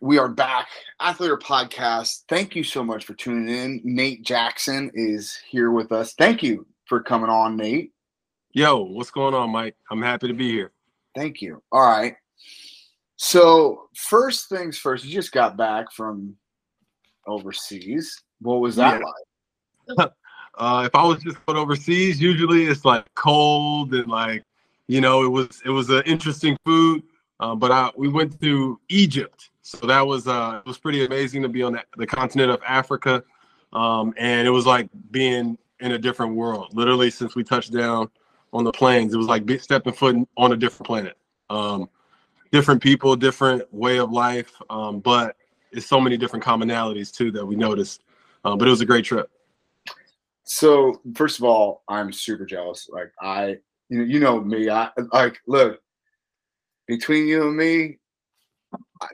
we are back. Athlete Podcast. Thank you so much for tuning in. Nate Jackson is here with us. Thank you for coming on, Nate. Yo, what's going on, Mike? I'm happy to be here. Thank you. All right. So, first things first, you just got back from overseas. What was that yeah. like? uh, if I was just going overseas, usually it's like cold and like, you know, it was it was an interesting food. Um, but I, we went to Egypt, so that was uh, it was pretty amazing to be on the, the continent of Africa, um, and it was like being in a different world. Literally, since we touched down on the planes, it was like stepping foot on a different planet. Um, different people, different way of life, um, but it's so many different commonalities too that we noticed. Uh, but it was a great trip. So first of all, I'm super jealous. Like I, you know, you know me. I like look between you and me.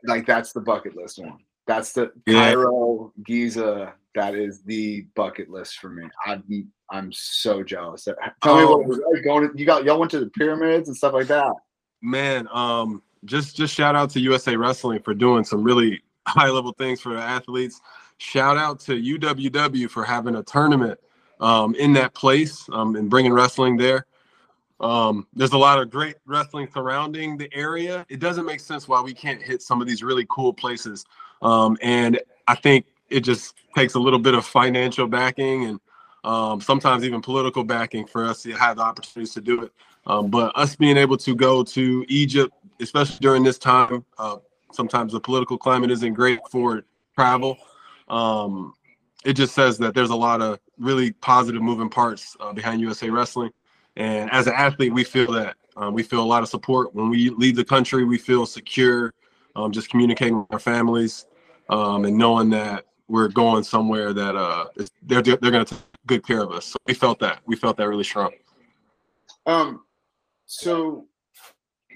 Like that's the bucket list one. That's the yeah. Cairo, Giza. That is the bucket list for me. I'm I'm so jealous. Tell oh. me what was like going. To, you got y'all went to the pyramids and stuff like that. Man, um, just just shout out to USA Wrestling for doing some really high level things for the athletes. Shout out to UWW for having a tournament um, in that place um, and bringing wrestling there. Um, there's a lot of great wrestling surrounding the area. It doesn't make sense why we can't hit some of these really cool places. Um, and I think it just takes a little bit of financial backing and um, sometimes even political backing for us to have the opportunities to do it. Um, but us being able to go to Egypt, especially during this time, uh, sometimes the political climate isn't great for travel. Um, it just says that there's a lot of really positive moving parts uh, behind USA Wrestling. And as an athlete, we feel that um, we feel a lot of support when we leave the country. We feel secure, um, just communicating with our families um, and knowing that we're going somewhere that uh, they're they're going to take good care of us. So we felt that we felt that really strong. Um, so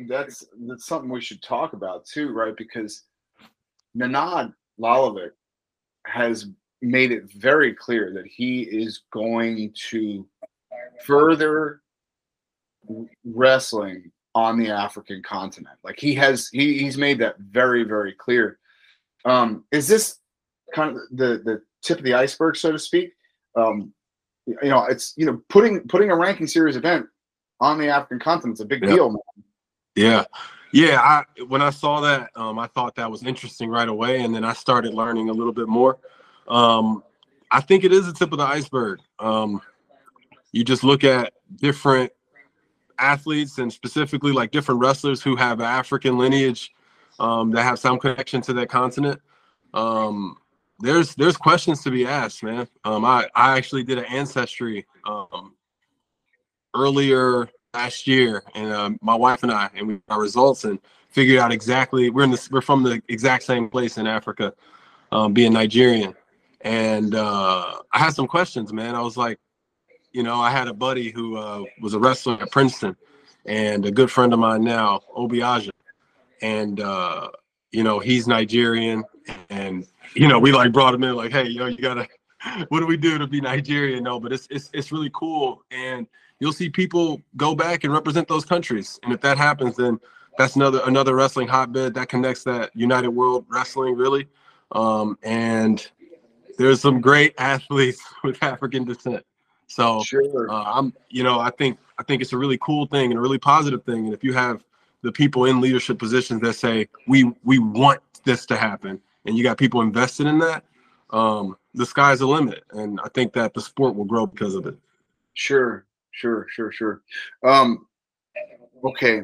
that's that's something we should talk about too, right? Because Nenad Lalovic has made it very clear that he is going to further wrestling on the African continent. Like he has he, he's made that very, very clear. Um, is this kind of the the tip of the iceberg, so to speak? Um, you know, it's you know, putting putting a ranking series event on the African continent is a big yep. deal, man. Yeah. Yeah, I when I saw that, um, I thought that was interesting right away, and then I started learning a little bit more. Um, I think it is the tip of the iceberg. Um, you just look at different athletes and specifically like different wrestlers who have African lineage um, that have some connection to that continent. Um, there's there's questions to be asked, man. Um, I I actually did an ancestry um, earlier last year, and uh, my wife and I, and we our results and figured out exactly we're in the we're from the exact same place in Africa, um, being Nigerian, and uh, I had some questions, man. I was like, you know, I had a buddy who uh, was a wrestler at Princeton, and a good friend of mine now, Obiaja, and uh, you know he's Nigerian, and you know we like brought him in like, hey, yo, you gotta, what do we do to be Nigerian? No, but it's it's it's really cool, and you'll see people go back and represent those countries, and if that happens, then that's another another wrestling hotbed that connects that United World Wrestling really, um, and there's some great athletes with African descent. So sure. uh, I'm, you know, I think I think it's a really cool thing and a really positive thing. And if you have the people in leadership positions that say we we want this to happen, and you got people invested in that, um, the sky's the limit. And I think that the sport will grow because of it. Sure, sure, sure, sure. Um, okay.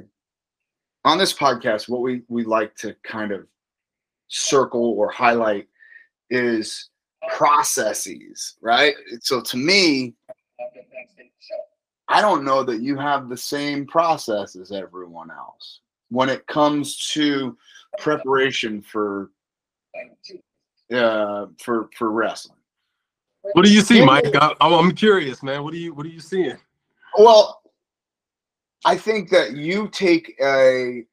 On this podcast, what we we like to kind of circle or highlight is processes, right? So to me, I don't know that you have the same process as everyone else when it comes to preparation for uh for for wrestling. What do you see, Mike? I, I'm curious, man. What do you what are you seeing? Well, I think that you take a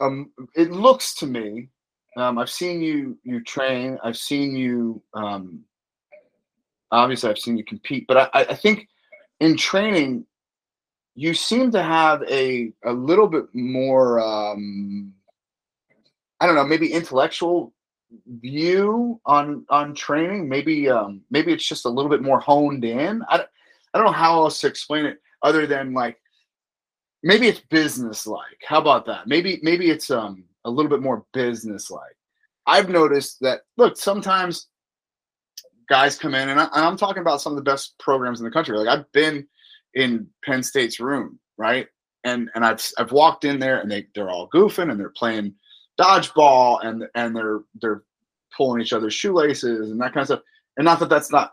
um it looks to me um, I've seen you you train. I've seen you. Um, obviously, I've seen you compete, but I, I think in training, you seem to have a a little bit more um, I don't know, maybe intellectual view on on training. Maybe um, maybe it's just a little bit more honed in. I, I don't know how else to explain it other than like maybe it's business like. How about that? Maybe maybe it's um a little bit more business like. I've noticed that look sometimes guys come in and, I, am talking about some of the best programs in the country. Like I've been in Penn State's room, right? And and I've I've walked in there and they they're all goofing and they're playing dodgeball and and they're they're pulling each other's shoelaces and that kind of stuff. And not that that's not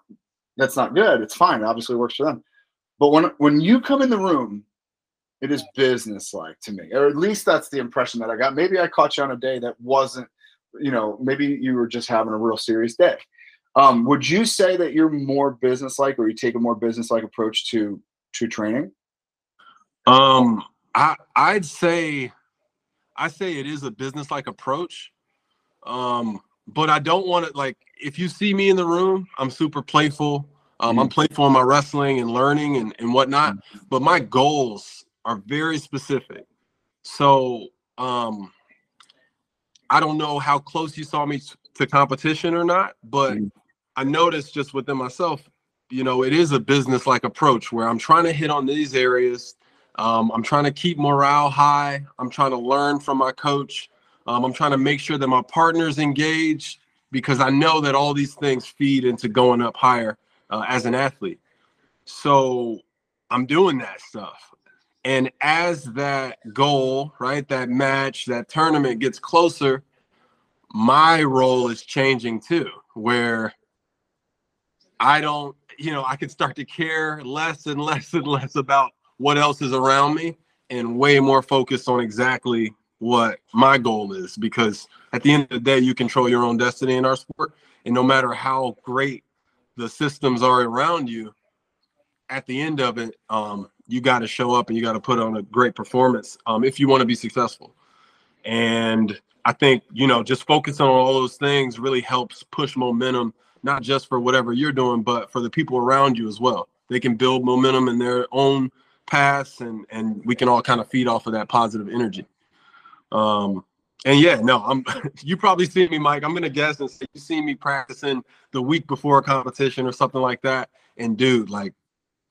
that's not good. It's fine. It obviously works for them. But when when you come in the room, it is business like to me, or at least that's the impression that I got. Maybe I caught you on a day that wasn't, you know, maybe you were just having a real serious day. Um, would you say that you're more business like, or you take a more business like approach to to training? Um, I I'd say I say it is a business like approach. Um, but I don't want to like if you see me in the room, I'm super playful. Um, mm-hmm. I'm playful in my wrestling and learning and, and whatnot, mm-hmm. but my goals are very specific. So um, I don't know how close you saw me to competition or not, but mm-hmm. I noticed just within myself, you know, it is a business like approach where I'm trying to hit on these areas. Um, I'm trying to keep morale high. I'm trying to learn from my coach. Um, I'm trying to make sure that my partner's engaged because I know that all these things feed into going up higher uh, as an athlete. So I'm doing that stuff. And as that goal, right, that match, that tournament gets closer, my role is changing too, where I don't, you know, I can start to care less and less and less about what else is around me and way more focused on exactly what my goal is because at the end of the day you control your own destiny in our sport. And no matter how great the systems are around you at the end of it um, you got to show up and you got to put on a great performance um, if you want to be successful. And i think you know just focusing on all those things really helps push momentum not just for whatever you're doing but for the people around you as well they can build momentum in their own paths and and we can all kind of feed off of that positive energy um, and yeah, no, I'm. you probably see me, Mike. I'm gonna guess and say you see me practicing the week before a competition or something like that. And dude, like,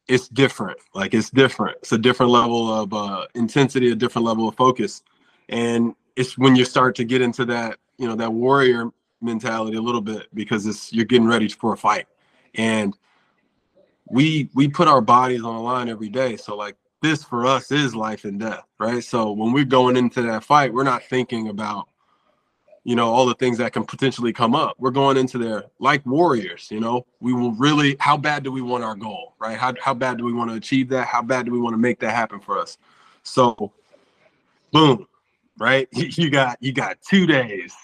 it's different. Like, it's different. It's a different level of uh, intensity, a different level of focus, and it's when you start to get into that, you know, that warrior mentality a little bit because it's you're getting ready for a fight, and we we put our bodies on the line every day. So like this for us is life and death, right? So when we're going into that fight, we're not thinking about, you know, all the things that can potentially come up. We're going into there like warriors, you know. We will really how bad do we want our goal, right? How how bad do we want to achieve that? How bad do we want to make that happen for us? So boom, right? You got you got two days.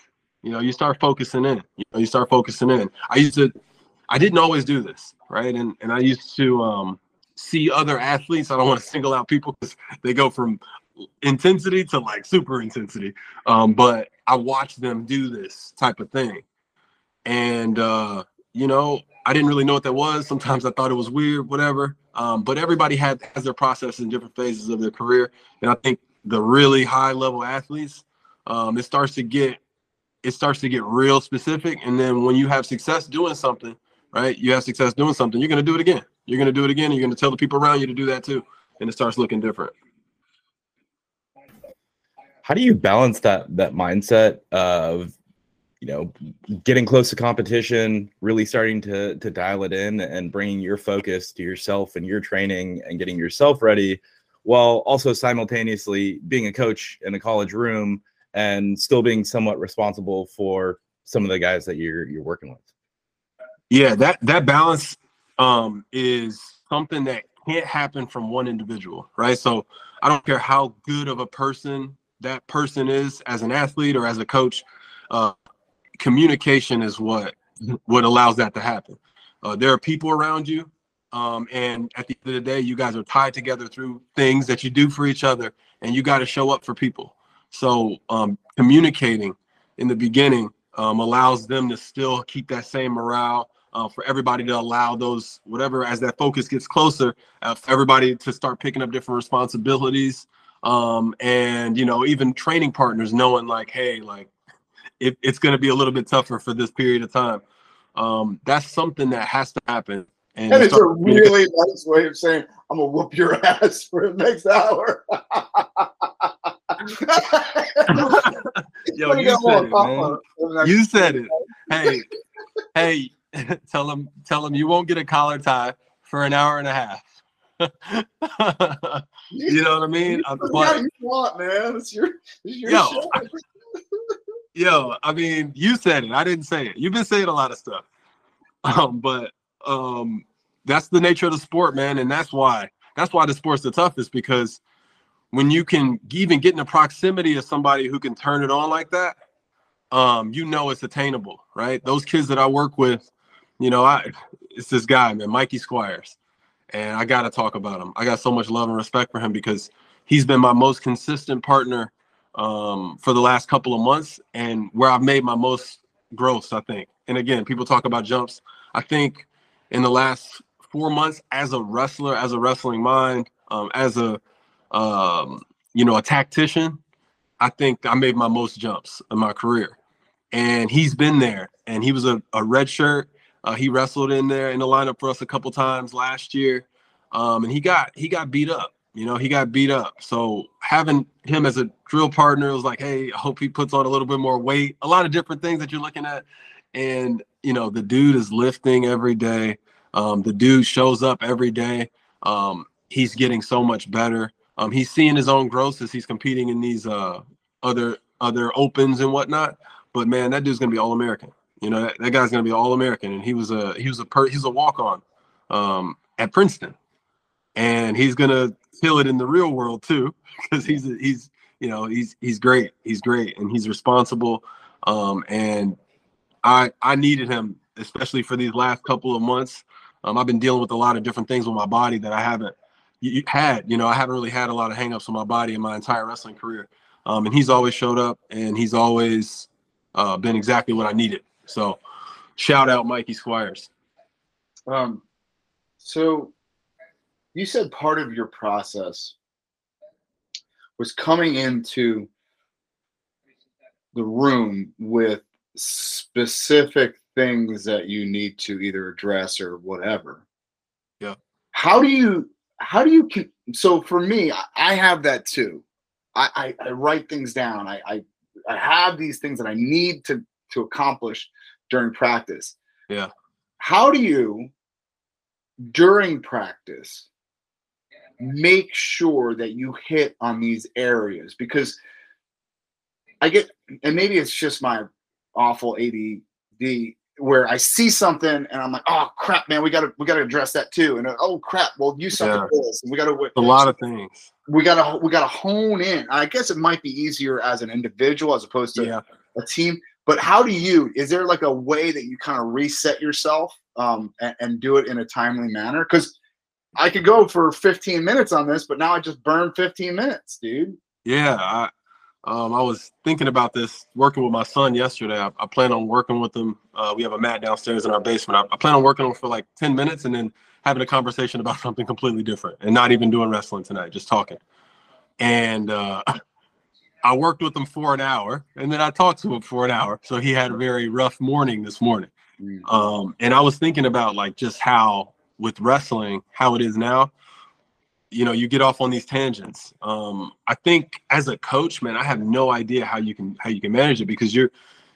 You know, you start focusing in. You know, you start focusing in. I used to I didn't always do this, right? And and I used to um see other athletes. I don't want to single out people because they go from intensity to like super intensity. Um, but I watched them do this type of thing. And uh, you know, I didn't really know what that was. Sometimes I thought it was weird, whatever. Um, but everybody had has their process in different phases of their career. And I think the really high level athletes, um, it starts to get it starts to get real specific. And then when you have success doing something, right? You have success doing something, you're gonna do it again. You're going to do it again. You're going to tell the people around you to do that too. And it starts looking different. How do you balance that that mindset of you know getting close to competition, really starting to to dial it in and bringing your focus to yourself and your training and getting yourself ready while also simultaneously being a coach in a college room and still being somewhat responsible for some of the guys that you're you're working with. Yeah, that that balance um, is something that can't happen from one individual, right? So I don't care how good of a person that person is as an athlete or as a coach. Uh, communication is what what allows that to happen. Uh, there are people around you, um, and at the end of the day, you guys are tied together through things that you do for each other, and you got to show up for people. So um, communicating in the beginning um, allows them to still keep that same morale uh, for everybody to allow those whatever as that focus gets closer uh, for everybody to start picking up different responsibilities um, and you know even training partners knowing like hey like it, it's going to be a little bit tougher for this period of time. Um, that's something that has to happen. And it's a really nice way of saying I'm gonna whoop your ass for the next hour. Yo, you said, it, man. you said it. Hey, hey, tell him, tell him you won't get a collar tie for an hour and a half. you know what I mean? I'm, but, you want, man. It's your, it's your yo, show. yo, I mean, you said it. I didn't say it. You've been saying a lot of stuff. Um, but um, that's the nature of the sport, man, and that's why that's why the sport's the toughest because when you can even get in the proximity of somebody who can turn it on like that, um, you know it's attainable, right? Those kids that I work with, you know, I it's this guy, man, Mikey Squires, and I got to talk about him. I got so much love and respect for him because he's been my most consistent partner um, for the last couple of months and where I've made my most growth, I think. And again, people talk about jumps. I think in the last four months as a wrestler, as a wrestling mind, um, as a um, you know a tactician, I think I made my most jumps in my career. And he's been there, and he was a, a red shirt. Uh, he wrestled in there in the lineup for us a couple times last year, um, and he got he got beat up. You know, he got beat up. So having him as a drill partner was like, hey, I hope he puts on a little bit more weight. A lot of different things that you're looking at. And, you know, the dude is lifting every day. Um, the dude shows up every day. Um, he's getting so much better. Um, he's seeing his own growth as he's competing in these uh, other other opens and whatnot. But man, that dude's gonna be all American. You know, that, that guy's gonna be all American, and he was a he was a per, he's a walk on um, at Princeton, and he's gonna kill it in the real world too because he's he's you know he's he's great he's great and he's responsible um, and I I needed him especially for these last couple of months. Um, I've been dealing with a lot of different things with my body that I haven't had. You know, I haven't really had a lot of hangups on my body in my entire wrestling career. Um, and he's always showed up, and he's always uh, been exactly what I needed. So, shout out Mikey Squires. Um, so you said part of your process was coming into the room with specific things that you need to either address or whatever. Yeah. How do you how do you so for me I have that too. I, I, I write things down. I, I I have these things that I need to to accomplish during practice. Yeah. How do you during practice make sure that you hit on these areas because I get and maybe it's just my awful ADD where I see something and I'm like, oh crap, man, we gotta we gotta address that too. And uh, oh crap, well you suck yeah. this. And we gotta a lot of things. We gotta we gotta hone in. I guess it might be easier as an individual as opposed to yeah. a team. But how do you? Is there like a way that you kind of reset yourself um, and, and do it in a timely manner? Because I could go for 15 minutes on this, but now I just burned 15 minutes, dude. Yeah, I, um, I was thinking about this working with my son yesterday. I, I plan on working with him. Uh, we have a mat downstairs in our basement. I, I plan on working on for like 10 minutes and then having a conversation about something completely different and not even doing wrestling tonight, just talking. And uh, I worked with him for an hour and then I talked to him for an hour. So he had a very rough morning this morning. Mm. Um, and I was thinking about like just how with wrestling, how it is now, you know you get off on these tangents. Um i think as a coach man i have no idea how you can how you can manage it because you're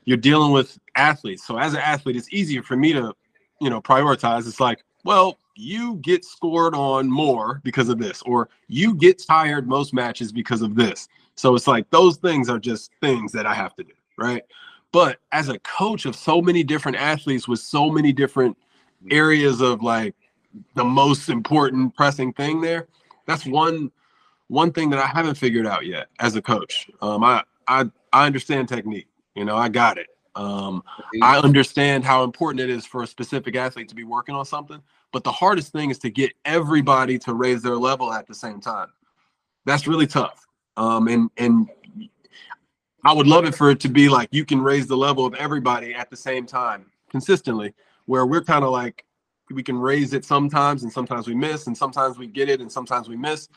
you're dealing with athletes. So as an athlete it's easier for me to you know prioritize. It's like well you get scored on more because of this or you get tired most matches because of this. So it's like those things are just things that i have to do right? But as a coach of so many different athletes with so many different areas of like the most important pressing thing there that's one one thing that I haven't figured out yet as a coach. Um, I I I understand technique. You know, I got it. Um, I understand how important it is for a specific athlete to be working on something. But the hardest thing is to get everybody to raise their level at the same time. That's really tough. Um, and and I would love it for it to be like you can raise the level of everybody at the same time consistently, where we're kind of like we can raise it sometimes and sometimes we miss and sometimes we get it and sometimes we miss.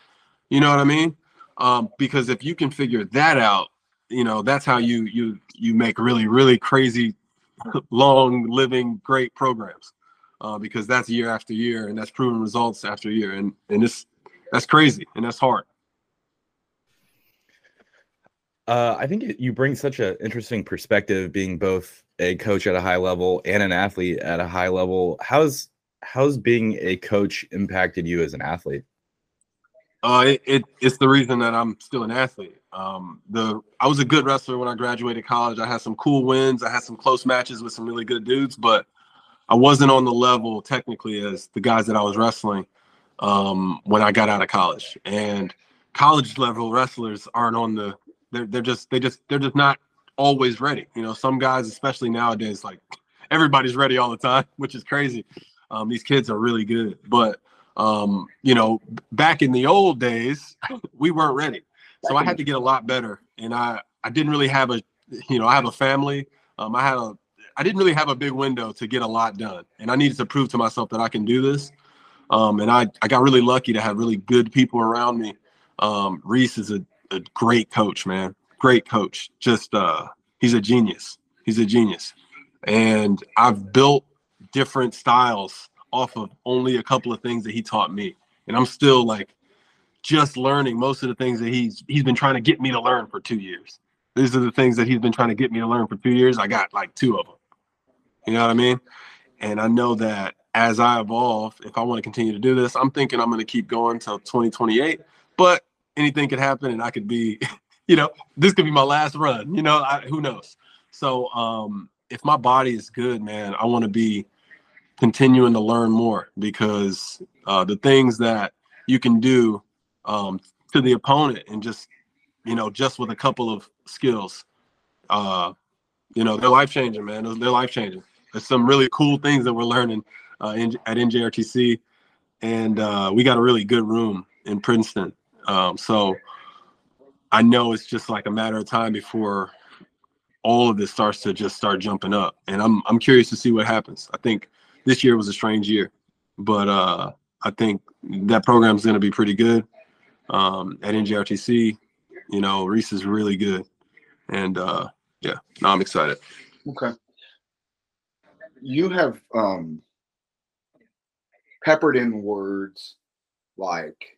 You know what i mean? Um, because if you can figure that out you know that's how you you you make really really crazy long living great programs. Uh, because that's year after year and that's proven results after year and and it's that's crazy and that's hard. Uh, i think you bring such an interesting perspective being both a coach at a high level and an athlete at a high level. How's how's being a coach impacted you as an athlete uh, it, it, it's the reason that I'm still an athlete. Um, the I was a good wrestler when I graduated college. I had some cool wins. I had some close matches with some really good dudes, but I wasn't on the level technically as the guys that I was wrestling um, when I got out of college. And college level wrestlers aren't on the. They're they're just they just they're just not always ready. You know, some guys, especially nowadays, like everybody's ready all the time, which is crazy. Um, these kids are really good, but um, you know, back in the old days, we weren't ready. So I had to get a lot better. And I, I didn't really have a, you know, I have a family. Um, I had a, I didn't really have a big window to get a lot done. And I needed to prove to myself that I can do this. Um, and I, I got really lucky to have really good people around me. Um, Reese is a, a great coach, man. Great coach. Just, uh, he's a genius. He's a genius. And I've built different styles off of only a couple of things that he taught me. And I'm still like just learning most of the things that he's he's been trying to get me to learn for two years. These are the things that he's been trying to get me to learn for two years. I got like two of them. You know what I mean? And I know that as I evolve, if I want to continue to do this, I'm thinking I'm going to keep going till 2028. But anything could happen, and I could be, you know, this could be my last run. You know, I, who knows? So, um, if my body is good, man, I want to be continuing to learn more because uh, the things that you can do um, to the opponent and just you know just with a couple of skills uh, you know they're life changing man. They're life changing there's some really cool things that we're learning uh, in, at njrtc and uh, we got a really good room in princeton. Um, so i know it's just like a matter of time before all of this starts to just start jumping up. And i'm i'm curious to see what happens. I think this year was a strange year, but uh, I think that program is going to be pretty good um, at NJRTC. You know, Reese is really good, and uh, yeah, no, I'm excited. Okay. You have um, peppered in words like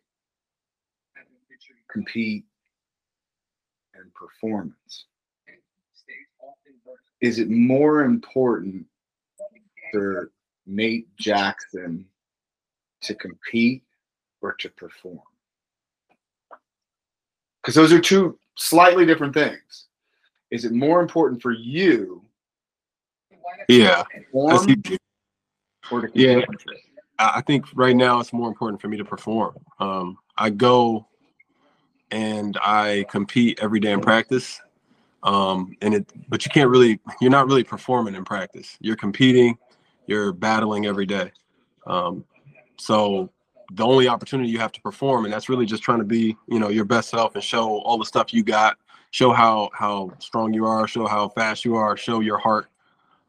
compete and performance. Is it more important for Nate Jackson to compete or to perform? Because those are two slightly different things. Is it more important for you? Yeah. Or to yeah. I think right now it's more important for me to perform. Um, I go and I compete every day in practice. Um, and it, but you can't really, you're not really performing in practice. You're competing you're battling every day. Um, so the only opportunity you have to perform, and that's really just trying to be, you know, your best self and show all the stuff you got, show how how strong you are, show how fast you are, show your heart.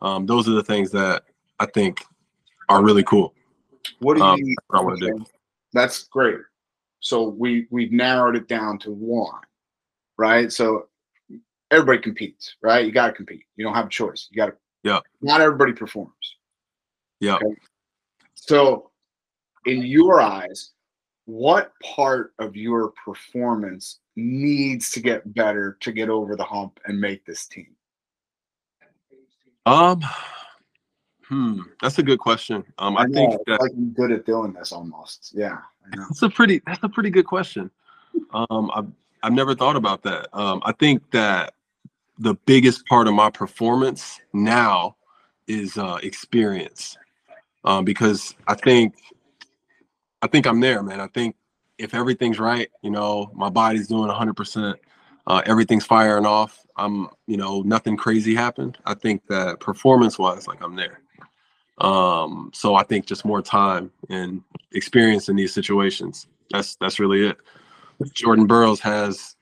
Um, those are the things that I think are really cool. What do you? Um, I want to do. That's great. So we we've narrowed it down to one, right? So everybody competes, right? You got to compete. You don't have a choice. You got to. Yeah. Not everybody performs. Yeah. Okay? So, in your eyes, what part of your performance needs to get better to get over the hump and make this team? Um, hmm, that's a good question. Um, I, I think that like I'm good at doing this almost. Yeah, that's a pretty that's a pretty good question. Um, I've I've never thought about that. Um, I think that the biggest part of my performance now is uh, experience um, because I think I think I'm there, man. I think if everything's right, you know, my body's doing 100%, uh, everything's firing off. I'm, you know, nothing crazy happened. I think that performance-wise, like I'm there. Um, so I think just more time and experience in these situations. That's that's really it. Jordan Burroughs has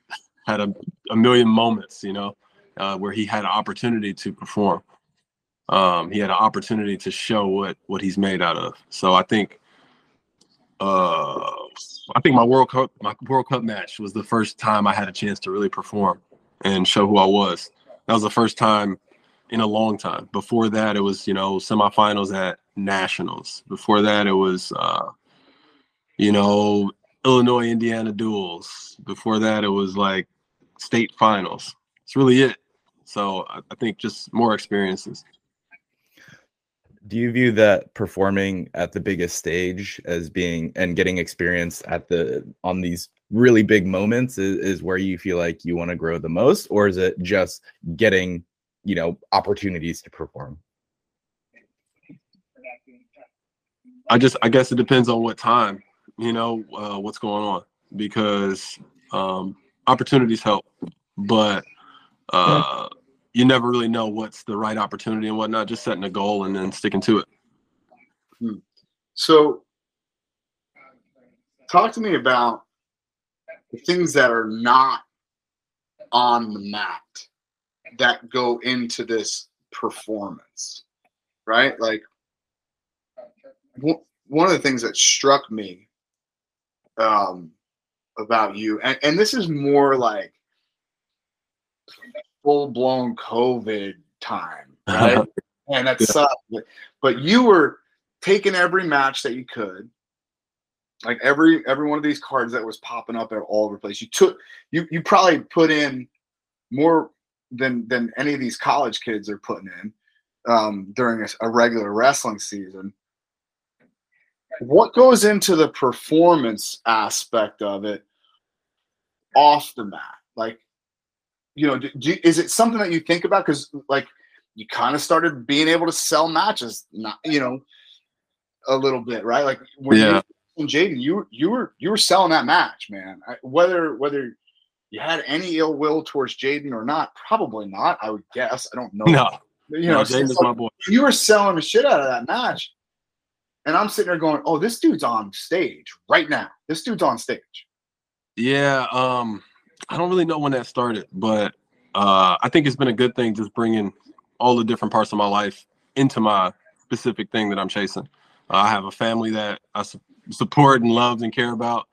had a, a million moments, you know, uh, where he had an opportunity to perform um, he had an opportunity to show what what he's made out of. So I think uh, I think my World Cup my World Cup match was the first time I had a chance to really perform, and show who I was. That was the first time in a long time. Before that, it was you know semifinals at nationals. Before that, it was uh, you know Illinois Indiana duels. Before that, it was like state finals. It's really it. So I, I think just more experiences. Do you view that performing at the biggest stage as being and getting experience at the on these really big moments is, is where you feel like you want to grow the most, or is it just getting you know opportunities to perform? I just I guess it depends on what time, you know, uh, what's going on. Because um, opportunities help, but uh, you never really know what's the right opportunity and whatnot. Just setting a goal and then sticking to it. So, talk to me about the things that are not on the mat that go into this performance, right? Like, one one of the things that struck me um, about you, and, and this is more like full blown COVID time, right? and that Yeah. sucked. But, but you were taking every match that you could, like every every one of these cards that was popping up at all over the place. You took you you probably put in more than than any of these college kids are putting in um, during a, a regular wrestling season. What goes into the performance aspect of it off the mat? Like, you know, do, do, is it something that you think about? Because like you kind of started being able to sell matches, not you know, a little bit, right? Like when Yeah. you and Jaden, you you were you were selling that match, man. I, whether whether you had any ill will towards Jaden or not, probably not. I would guess. I don't know. No, you know, is so my boy. you were selling the shit out of that match, and I'm sitting there going, "Oh, this dude's on stage right now. This dude's on stage." Yeah, um, I don't really know when that started, but uh, I think it's been a good thing just bringing all the different parts of my life into my specific thing that I'm chasing. Uh, I have a family that I su- support and love and care about.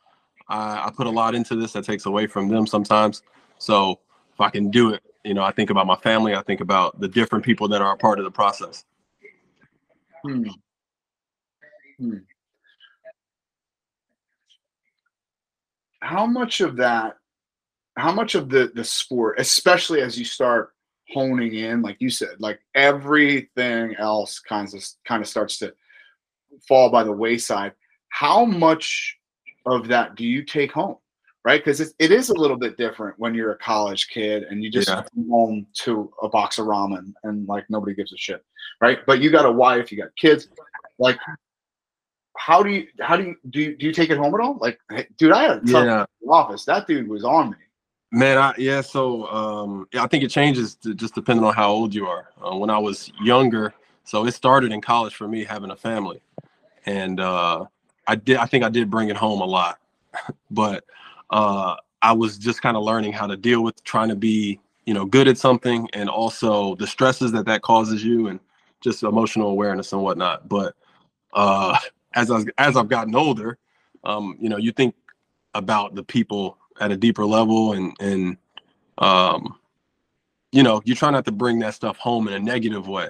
I, I put a lot into this that takes away from them sometimes. So if I can do it, you know, I think about my family. I think about the different people that are a part of the process. Hmm. Hmm. How much of that, how much of the the sport, especially as you start honing in, like you said, like everything else kind of kind of starts to fall by the wayside. How much of that do you take home? Right, because it, it is a little bit different when you're a college kid and you just Yeah. come home to a box of ramen and like nobody gives a shit right? But you got a wife, you got kids. Like, how do you how do you do you, do you take it home at all? Like, dude, I had a tough Yeah. office. That dude was on me. Man, I, yeah. So um, yeah, I think it changes to, just depending on how old you are. Uh, when I was younger, so it started in college for me having a family, and uh, I did. I think I did bring it home a lot, but uh, I was just kind of learning how to deal with trying to be, you know, good at something, and also the stresses that that causes you, and just emotional awareness and whatnot. But uh, as I as I've gotten older, um, you know, you think about the people at a deeper level and and um you know you try not to bring that stuff home in a negative way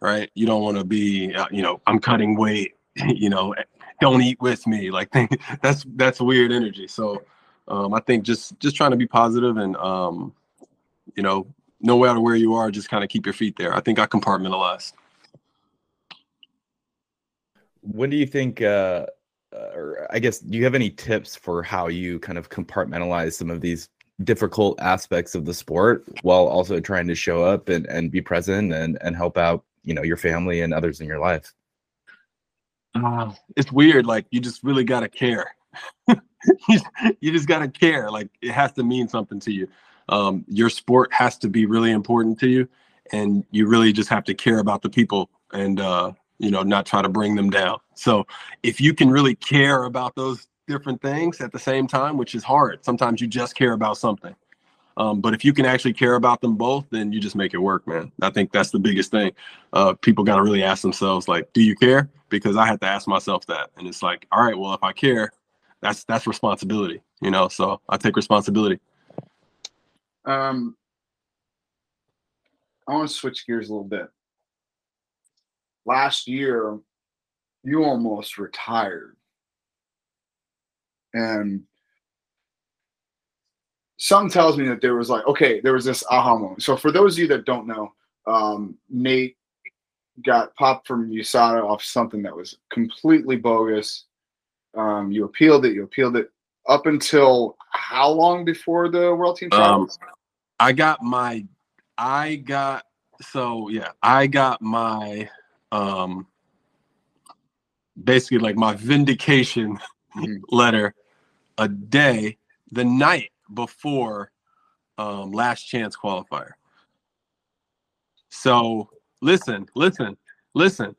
right? You don't want to be uh, you know i'm cutting weight you know don't eat with me. Like that's that's weird energy. So um i think just just trying to be positive and um you know no matter where you are just kind of keep your feet there. I think i compartmentalize When do you think, uh, uh, or I guess, do you have any tips for how you kind of compartmentalize some of these difficult aspects of the sport while also trying to show up and, and be present and, and help out, you know, your family and others in your life? Ah, it's weird. Like you just really gotta care. you, just gotta care. Like it has to mean something to you. Um, your sport has to be really important to you, and you really just have to care about the people and uh, you know not try to bring them down. So if you can really care about those different things at the same time, which is hard. Sometimes you just care about something. Um, but if you can actually care about them both, then you just make it work, man. I think that's the biggest thing. Uh, people got to really ask themselves, like, do you care? Because I had to ask myself that, and it's like, all right, well, if I care, that's that's responsibility, you know. So I take responsibility. Um, I want to switch gears a little bit. Last year, you almost retired. And something tells me that there was like, okay, there was this aha moment. So for those of you that don't know, um, Nate got popped from USADA off something that was completely bogus. Um, you appealed it. You appealed it up until how long before the World Team Um, Trials? I got my, I got so yeah, I got my, um, basically like my vindication Mhm. letter a day, the night before, um, last chance qualifier. So listen, listen, listen.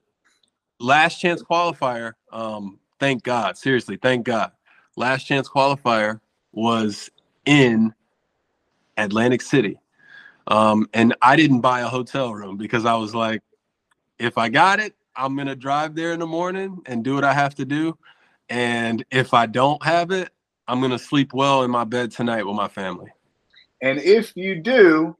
Last chance qualifier. Um, thank God. Seriously, thank God. Last chance qualifier was in Atlantic City. Um, and I didn't buy a hotel room because I was like, if I got it, I'm gonna drive there in the morning and do what I have to do. And if I don't have it, I'm gonna sleep well in my bed tonight with my family. And if you do,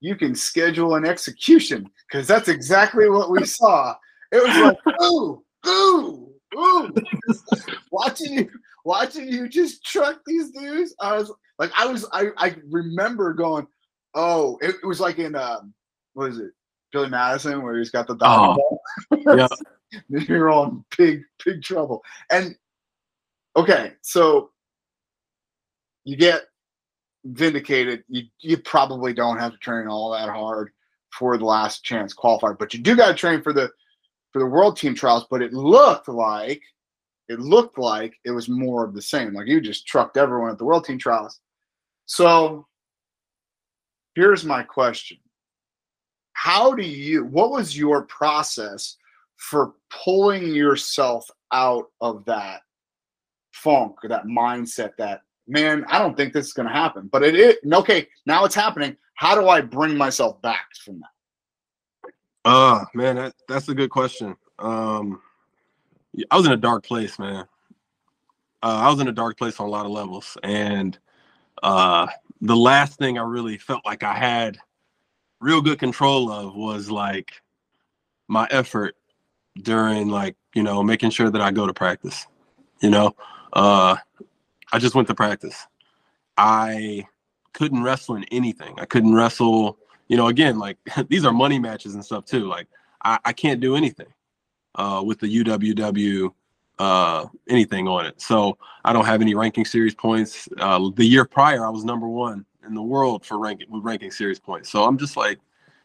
you can schedule an execution because that's exactly what we saw. It was like, ooh, ooh, ooh. watching you, watching you just truck these dudes. I was like, I was, I, I remember going, oh, it, it was like in, um, what is it, Billy Madison, where he's got the oh. dog ball. Yeah. You're all in big, big trouble. And okay, so you get vindicated. You you probably don't have to train all that hard for the last chance qualifier, but you do got to train for the for the world team trials. But it looked like it looked like it was more of the same. Like you just trucked everyone at the world team trials. So here's my question. How do you what was your process for pulling yourself out of that funk or that mindset that man, I don't think this is going to happen. But it is okay. Now it's happening. How do I bring myself back from that? Uh man, that, that's a good question. Um I was in a dark place, man. Uh, I was in a dark place on a lot of levels. And uh the last thing I really felt like I had real good control of was like my effort during like, you know, making sure that I go to practice. You know, uh I just went to practice. I couldn't wrestle in anything. I couldn't wrestle, you know, again, like these are money matches and stuff too. Like I, I can't do anything uh, with the UWW uh, anything on it. So I don't have any ranking series points. Uh, the year prior, I was number one in the world for ranking with ranking series points. So I'm just like,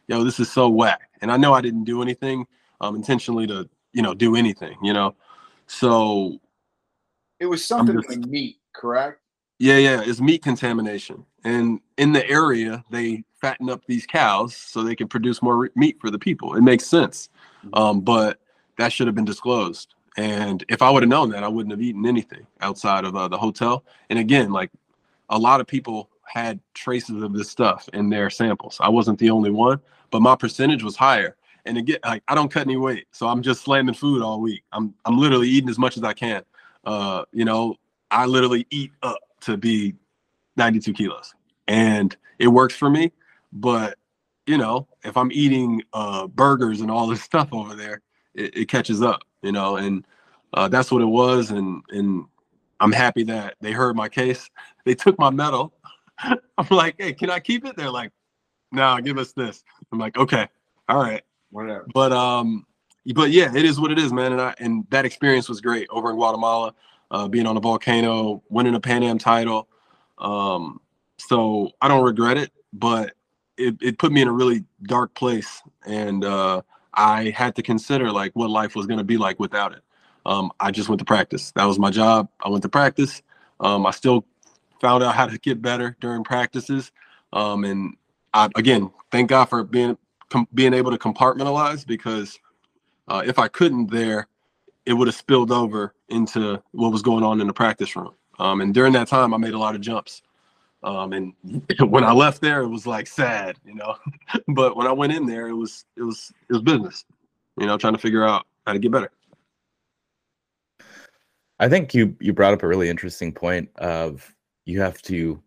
yo, this is so whack. And I know I didn't do anything um, intentionally to, you know, do anything, you know. So It was something just- to meet, correct? Yeah, yeah, it's meat contamination. And in the area, they fatten up these cows so they can produce more re- meat for the people. It makes sense. Um, but that should have been disclosed. And if I would have known that, I wouldn't have eaten anything outside of uh, the hotel. And again, like a lot of people had traces of this stuff in their samples. I wasn't the only one, but my percentage was higher. And again, like I don't cut any weight, so I'm just slamming food all week. I'm I'm literally eating as much as I can. Uh, you know, I literally eat up to be 92 kilos, and it works for me. But you know, if I'm eating uh, burgers and all this stuff over there, it, it catches up. You know, and uh, that's what it was. And and I'm happy that they heard my case. They took my medal. I'm like, hey, can I keep it? They're like, no, give us this. I'm like, okay, all right Whatever. but um but yeah it is what it is man and i and that experience was great over in guatemala uh being on a volcano winning a pan am title um so i don't regret it but it, it put me in a really dark place and uh i had to consider like what life was going to be like without it um i just went to practice that was my job i went to practice um i still found out how to get better during practices um and I, again thank god for being com- being able to compartmentalize because uh, if I couldn't there, it would have spilled over into what was going on in the practice room. Um, and during that time, I made a lot of jumps. Um, and when I left there, it was like sad, you know. but when I went in there, it was it was it was business, you know, trying to figure out how to get better. I think you you brought up a really interesting point of you have to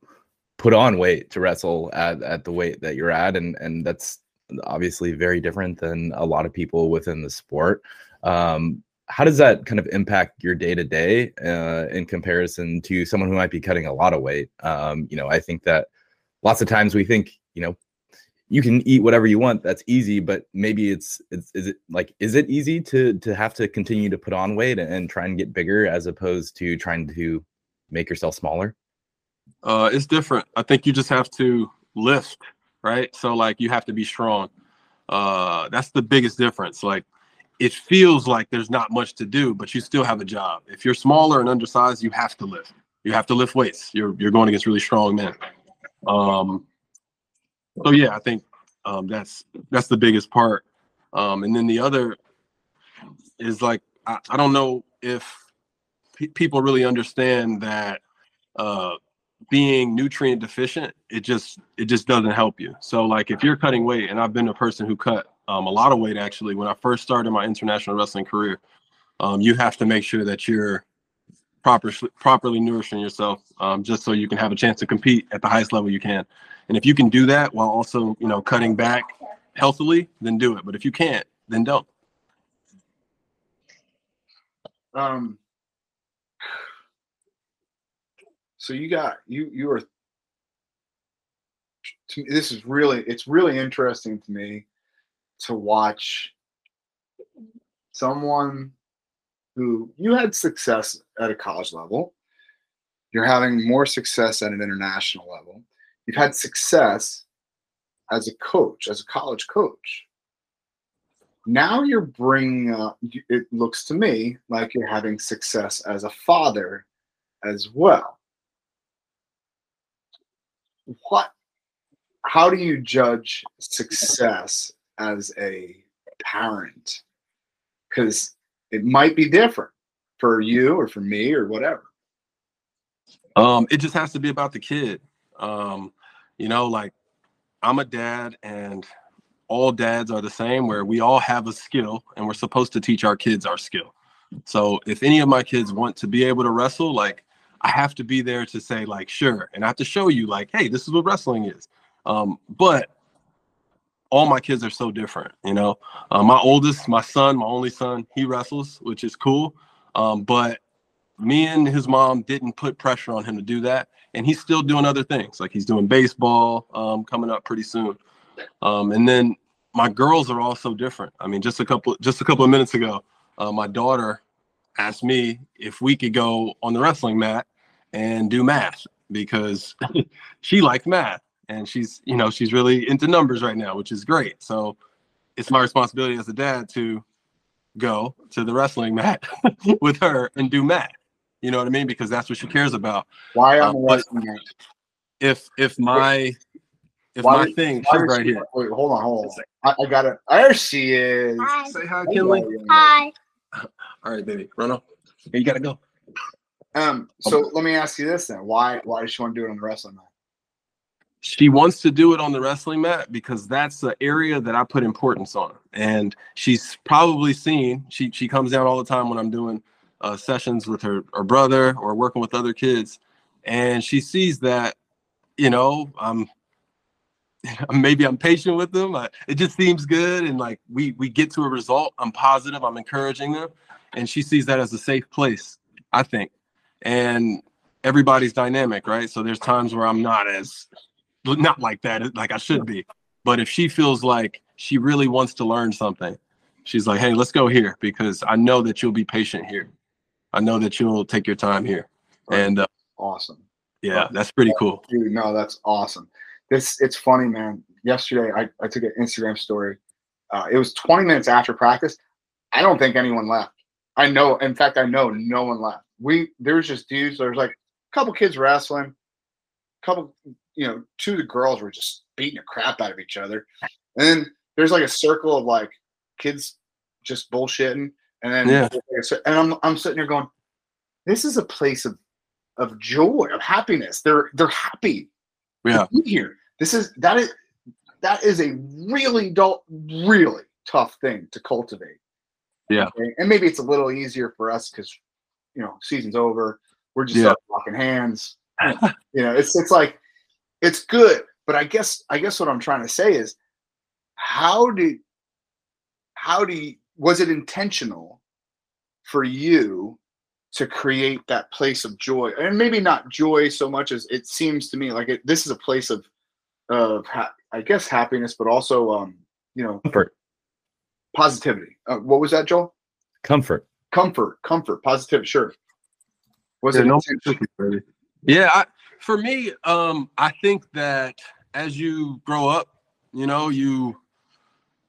put on weight to wrestle at, at the weight that you're at and and that's obviously very different than a lot of people within the sport. Um, how does that kind of impact your day to day in comparison to someone who might be cutting a lot of weight? Um, you know, I think that lots of times we think, you know, you can eat whatever you want that's easy but maybe it's, it's is it like is it easy to to have to continue to put on weight and try and get bigger as opposed to trying to make yourself smaller uh it's different. I think you just have to lift right? So like you have to be strong. Uh that's the biggest difference. Like it feels like there's not much to do but you still have a job. If you're smaller and undersized you have to lift. You have to lift weights. You're you're going against really strong men. Um so yeah, I think um, that's that's the biggest part. Um, and then the other is like I, I don't know if pe- people really understand that uh, being nutrient deficient it just it just doesn't help you. So like if you're cutting weight, and I've been a person who cut um, a lot of weight actually when I first started my international wrestling career, um, you have to make sure that you're proper, properly nourishing yourself um, just so you can have a chance to compete at the highest level you can. And if you can do that while also, you know, cutting back healthily, then do it. But if you can't, then don't. Um. So you got you you are. This is really it's really interesting to me to watch someone who you had success at a college level. You're having more success at an international level you've had success as a coach, as a college coach. Now you're bringing up, it looks to me like you're having success as a father as well. What, how do you judge success as a parent? Because it might be different for you or for me or whatever. Um, it just has to be about the kid. Um, you know, like I'm a dad and all dads are the same where we all have a skill and we're supposed to teach our kids our skill. So if any of my kids want to be able to wrestle, like I have to be there to say like sure and I have to show you like hey, this is what wrestling is. Um, but all my kids are so different, you know. Uh, my oldest, my son, my only son, he wrestles, which is cool. Um, but me and his mom didn't put pressure on him to do that and he's still doing other things like he's doing baseball um, coming up pretty soon um, and then my girls are also different i mean just a couple just a couple of minutes ago uh, my daughter asked me if we could go on the wrestling mat and do math because she likes math and she's you know she's really into numbers right now which is great so it's my responsibility as a dad to go to the wrestling mat with her and do math you know what I mean? Because that's what she cares about. Why um, on If if my if why, my thing, she's right here. Wait, hold on, hold on. I, I got it. There she is. Hi. Say hi, Kinley. Hi. All right, baby. Run up. You gotta go. Um. So let me ask you this then: Why why does she want to do it on the wrestling mat? She wants to do it on the wrestling mat because that's the area that I put importance on, and she's probably seen. She she comes down all the time when I'm doing uh, sessions with her, her brother or working with other kids, and she sees that, you know, I'm maybe I'm patient with them. I, it just seems good, and like we we get to a result. I'm positive. I'm encouraging them, and she sees that as a safe place. I think, and everybody's dynamic, right? So there's times where I'm not as not like that, like I should be. But if she feels like she really wants to learn something, she's like, "Hey, let's go here because I know that you'll be patient here." I know that you'll take your time here. And uh, awesome. Yeah, that's pretty cool. Dude, no, that's awesome. This it's funny, man. Yesterday I, I took an Instagram story. Uh, it was 20 minutes after practice. I don't think anyone left. I know, in fact, I know no one left. We there's just dudes, there's like a couple kids wrestling, a couple, you know, two of the girls were just beating the crap out of each other. And then there's like a circle of like kids just bullshitting. And then yeah. and I'm I'm sitting there going, this is a place of of joy, of happiness. They're they're happy yeah. here. This is that is that is a really dull, really tough thing to cultivate. Yeah. Okay? And maybe it's a little easier for us because you know, season's over. We're just yeah. walking hands. you know, it's it's like it's good, but I guess I guess what I'm trying to say is how did how do you was it intentional for you to create that place of joy and maybe not joy so much as it seems to me like it, this is a place of of ha- i guess happiness but also um you know Comfort. positivity uh, what was that joel Comfort. comfort comfort positivity sure was Yeah, it no intentional? cookies, baby. Yeah, I, for me, um, I think that as you grow up, you know, you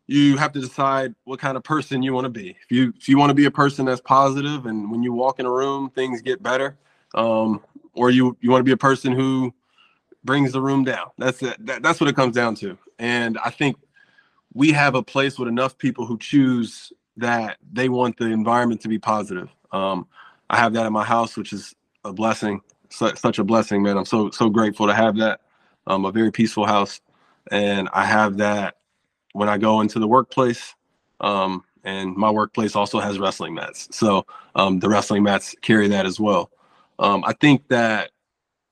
you have to decide what kind of person you want to be. If you if you want to be a person that's positive, and when you walk in a room, things get better, um, or you you want to be a person who brings the room down. That's it. That, that's what it comes down to. And I think we have a place with enough people who choose that they want the environment to be positive. Um, I have that in my house, which is a blessing, su- such a blessing, man. I'm so so grateful to have that. Um, a very peaceful house, and I have that when I go into the workplace. Um, and my workplace also has wrestling mats, so um, the wrestling mats carry that as well. Um, I think that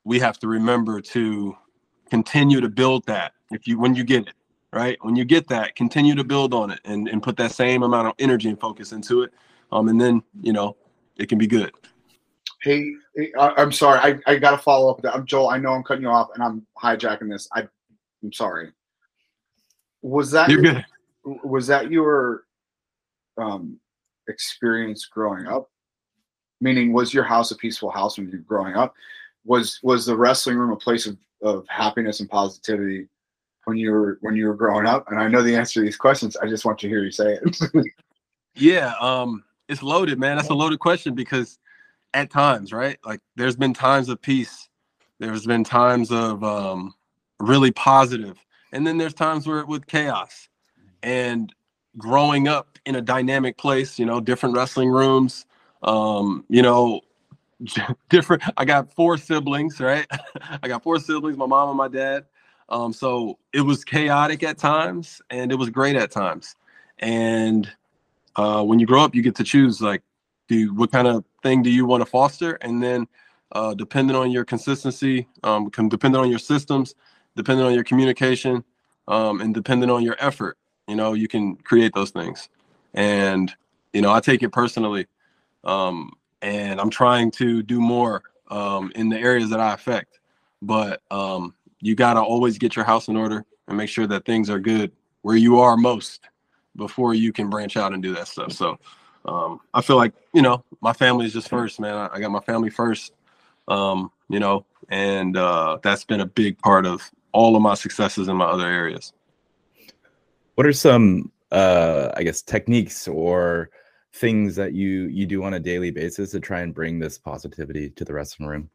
we have to remember to continue to build that. If you when you get it, right, when you get that, continue to build on it and and put that same amount of energy and focus into it. Um, and then you know it can be good. Hey, I'm sorry. I, I got to follow up. I'm Joel. I know I'm cutting you off and I'm hijacking this. I, I'm sorry. Was that You're good. was that your um, experience growing up? Meaning, was your house a peaceful house when you were growing up? Was was the wrestling room a place of, of happiness and positivity when you were when you were growing up? And I know the answer to these questions. I just want to hear you say it. Yeah, um, it's loaded, man. That's a loaded question because at times, right? Like there's been times of peace. There's been times of um really positive, and then there's times where with chaos. And growing up in a dynamic place, you know, different wrestling rooms, um, you know, different I got four siblings, right? I got four siblings, my mom and my dad. Um, so it was chaotic at times and it was great at times. And uh, when you grow up, you get to choose like, do what kind of thing do you want to foster, and then uh, depending on your consistency, um, depending on your systems, depending on your communication, um, and depending on your effort, you know, you can create those things. And you know, I take it personally, um, and I'm trying to do more um, in the areas that I affect. But um, you gotta always get your house in order and make sure that things are good where you are most before you can branch out and do that stuff. So um, I feel like you know my family is just first, man. I, I got my family first, um, you know, and uh, that's been a big part of all of my successes in my other areas. What are some, uh, I guess, techniques or things that you you do on a daily basis to try and bring this positivity to the wrestling room?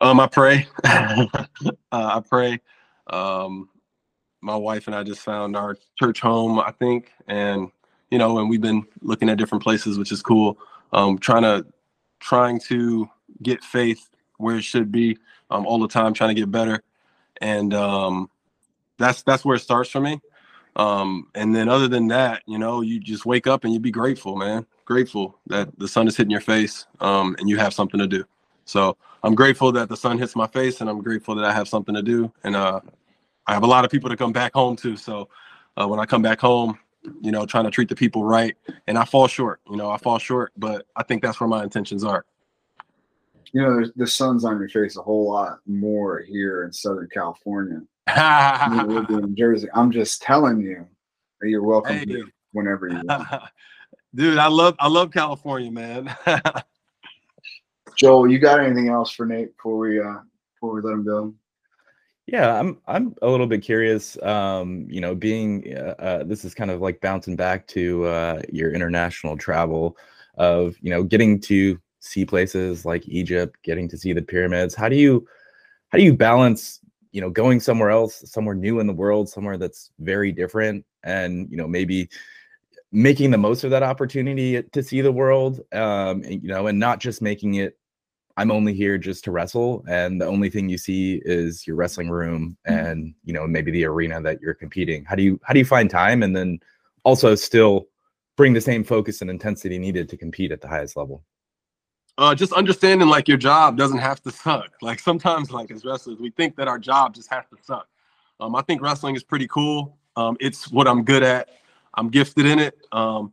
Um, I pray. uh, I pray. Um, my wife and I just found our church home, I think, and you know, and we've been looking at different places, which is cool. Um, trying to trying to get faith where it should be um, all the time, trying to get better, and um, that's that's where it starts for me. Um, and then other than that, you know, you just wake up and you be grateful, man. Grateful that the sun is hitting your face um, and you have something to do. So I'm grateful that the sun hits my face, and I'm grateful that I have something to do. And uh, I have a lot of people to come back home to. So uh, when I come back home, you know, trying to treat the people right, and I fall short. You know, I fall short, but I think that's where my intentions are. You know, the sun's on your face a whole lot more here in Southern California. than it in Jersey. I'm just telling you that you're welcome Hey. whenever you want. Dude, I love I love California, man. Joel, you got anything else for Nate before we uh before we let him go? Yeah, I'm I'm a little bit curious. Um, you know, being uh, uh, this is kind of like bouncing back to uh, your international travel of you know getting to see places like Egypt, getting to see the pyramids. How do you how do you balance you know going somewhere else, somewhere new in the world, somewhere that's very different, and you know maybe making the most of that opportunity to see the world, um, and, you know, and not just making it I'm only here just to wrestle, and the only thing you see is your wrestling room and you know maybe the arena that you're competing. How do you how do you find time and then also still bring the same focus and intensity needed to compete at the highest level? Uh, just understanding like your job doesn't have to suck. Like sometimes, like as wrestlers, we think that our job just has to suck. Um, I think wrestling is pretty cool. Um, it's what I'm good at. I'm gifted in it. Um,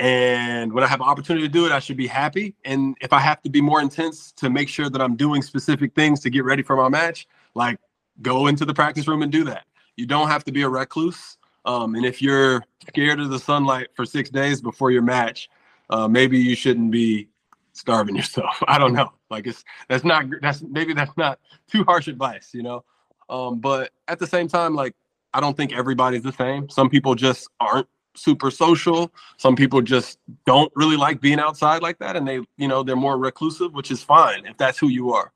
and when I have an opportunity to do it, I should be happy. And if I have to be more intense to make sure that I'm doing specific things to get ready for my match, like go into the practice room and do that. You don't have to be a recluse. Um, and if you're scared of the sunlight for six days before your match, uh, maybe you shouldn't be starving yourself. I don't know. Like it's that's not that's maybe that's not too harsh advice, you know. Um, but at the same time, like I don't think everybody's the same. Some people just aren't super social. Some people just don't really like being outside like that, and they, you know, they're more reclusive, which is fine if that's who you are.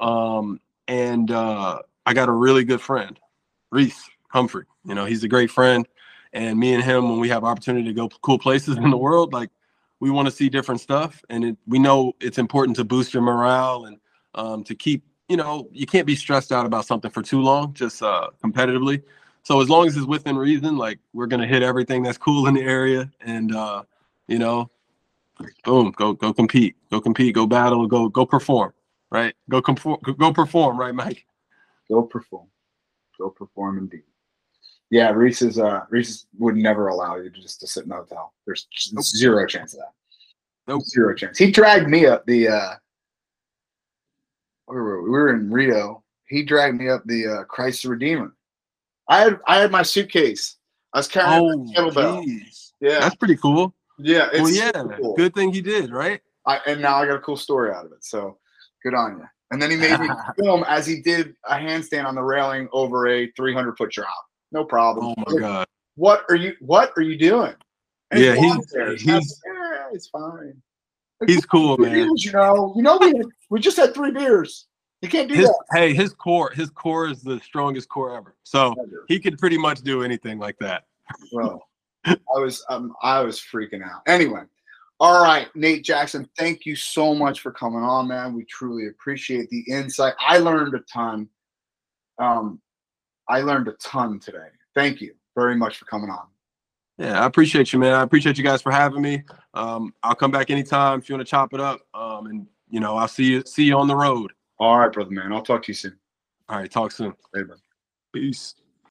Um, and uh, I got a really good friend, Reece Humphrey. You know, he's a great friend, and me and him, when we have opportunity to go cool places in the world, like we want to see different stuff, and it, we know it's important to boost your morale and um, to keep. You know, you can't be stressed out about something for too long, just uh, competitively. So as long as it's within reason, like we're gonna hit everything that's cool in the area, and uh, you know, boom, go go compete, go compete, go battle, go go perform, right? Go conform, go perform, right, Mike? Go perform. Go perform indeed. Yeah, Reece's uh Reece's would never allow you to just to sit in the hotel. There's zero chance of that. Nope. Zero chance. He dragged me up the uh where were we? We were in Rio. He dragged me up the uh Christ the Redeemer. I had I had my suitcase. I was carrying Oh, kettlebell. geez. Yeah, that's pretty cool. yeah. It's Well, yeah, cool. good thing he did, right? I, and now I got a cool story out of it. So good on you. And then he made me film as he did a handstand on the railing over a 300 foot drop. No problem. Oh my god. What are you? What are you doing? And Yeah, he's he's- yeah, it's fine. He's cool, man. beers, you know, you know, we had, we just had three beers. You can't do His that. hey, his core, his core is the strongest core ever. So he could pretty much do anything like that. Bro, I was um, I was freaking out. Anyway, all right, Nate Jackson, thank you so much for coming on, man. We truly appreciate the insight. I learned a ton. Um, I learned a ton today. Thank you very much for coming on. Yeah, I appreciate you, man. I appreciate you guys for having me. Um, I'll come back anytime if you want to chop it up. Um, and you know, I'll see you see you on the road. All right, brother man. I'll talk to you soon. All right, talk soon. Later. Peace.